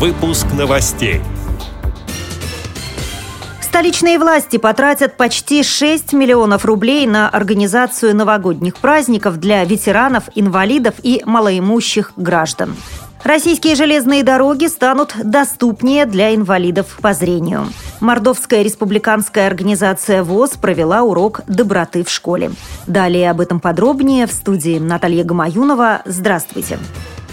Выпуск новостей. Столичные власти потратят почти 6 миллионов рублей на организацию новогодних праздников для ветеранов, инвалидов и малоимущих граждан. Российские железные дороги станут доступнее для инвалидов по зрению. Мордовская республиканская организация ВОЗ провела урок доброты в школе. Далее об этом подробнее в студии Наталья Гамаюнова. Здравствуйте. Здравствуйте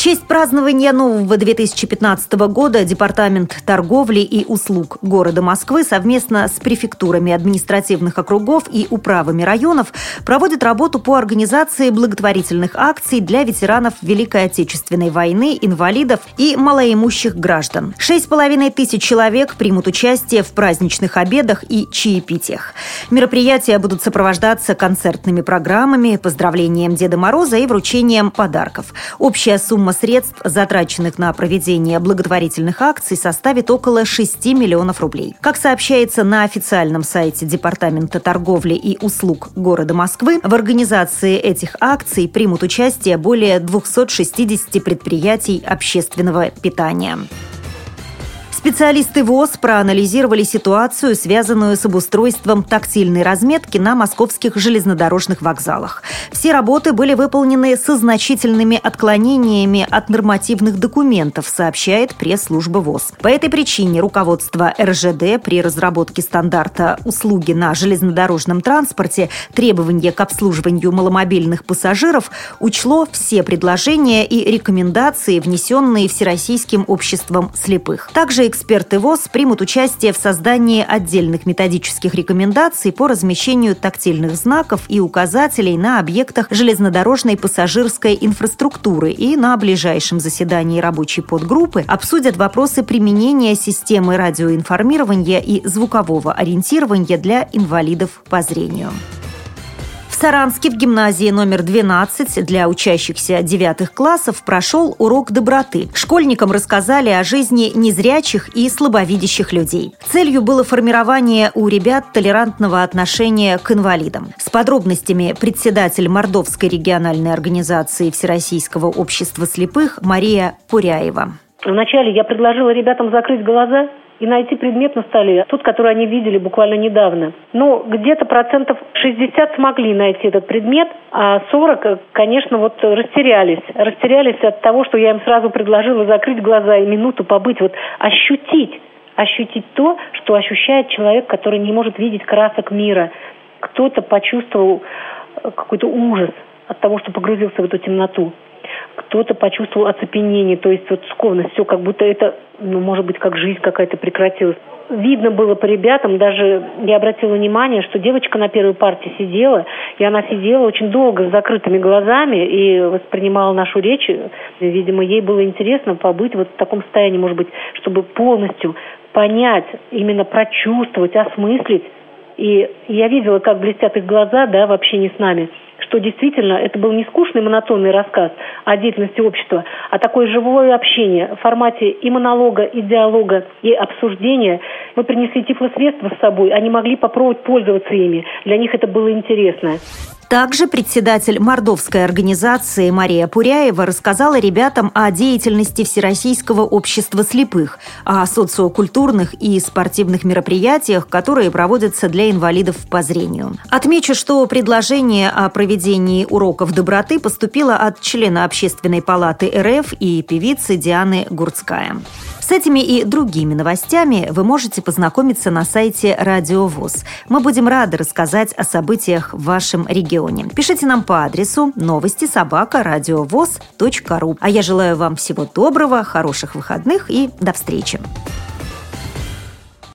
честь празднования нового 2015 года Департамент торговли и услуг города Москвы совместно с префектурами административных округов и управами районов проводит работу по организации благотворительных акций для ветеранов Великой Отечественной войны, инвалидов и малоимущих граждан. Шесть с половиной тысяч человек примут участие в праздничных обедах и чаепитиях. Мероприятия будут сопровождаться концертными программами, поздравлением Деда Мороза и вручением подарков. Общая сумма Сумма средств, затраченных на проведение благотворительных акций, составит около 6 миллионов рублей. Как сообщается на официальном сайте Департамента торговли и услуг города Москвы, в организации этих акций примут участие более 260 предприятий общественного питания. Специалисты ВОЗ проанализировали ситуацию, связанную с обустройством тактильной разметки на московских железнодорожных вокзалах. Все работы были выполнены со значительными отклонениями от нормативных документов, сообщает пресс-служба ВОЗ. По этой причине руководство РЖД при разработке стандарта услуги на железнодорожном транспорте требования к обслуживанию маломобильных пассажиров учло все предложения и рекомендации, внесенные Всероссийским обществом слепых. Также эксперты ВОЗ примут участие в создании отдельных методических рекомендаций по размещению тактильных знаков и указателей на объектах железнодорожной пассажирской инфраструктуры и на ближайшем заседании рабочей подгруппы обсудят вопросы применения системы радиоинформирования и звукового ориентирования для инвалидов по зрению. Саранске в гимназии номер 12 для учащихся девятых классов прошел урок доброты. Школьникам рассказали о жизни незрячих и слабовидящих людей. Целью было формирование у ребят толерантного отношения к инвалидам. С подробностями председатель Мордовской региональной организации Всероссийского общества слепых Мария Пуряева. Вначале я предложила ребятам закрыть глаза и найти предмет на столе, тот, который они видели буквально недавно. Но где-то процентов 60 смогли найти этот предмет, а 40, конечно, вот растерялись. Растерялись от того, что я им сразу предложила закрыть глаза и минуту побыть, вот ощутить, ощутить то, что ощущает человек, который не может видеть красок мира. Кто-то почувствовал какой-то ужас от того, что погрузился в эту темноту кто-то почувствовал оцепенение, то есть вот скованность, все как будто это, ну, может быть, как жизнь какая-то прекратилась. Видно было по ребятам, даже я обратила внимание, что девочка на первой партии сидела, и она сидела очень долго с закрытыми глазами и воспринимала нашу речь. Видимо, ей было интересно побыть вот в таком состоянии, может быть, чтобы полностью понять, именно прочувствовать, осмыслить. И я видела, как блестят их глаза, да, в общении с нами – что действительно это был не скучный монотонный рассказ о деятельности общества, а такое живое общение в формате и монолога, и диалога, и обсуждения. Мы принесли тифлосредства с собой, они могли попробовать пользоваться ими. Для них это было интересно. Также председатель мордовской организации Мария Пуряева рассказала ребятам о деятельности Всероссийского общества слепых, о социокультурных и спортивных мероприятиях, которые проводятся для инвалидов по зрению. Отмечу, что предложение о проведении уроков доброты поступило от члена Общественной палаты РФ и певицы Дианы Гурцкая. С этими и другими новостями вы можете познакомиться на сайте Радио ВОЗ. Мы будем рады рассказать о событиях в вашем регионе. Пишите нам по адресу новости собака ру. А я желаю вам всего доброго, хороших выходных и до встречи.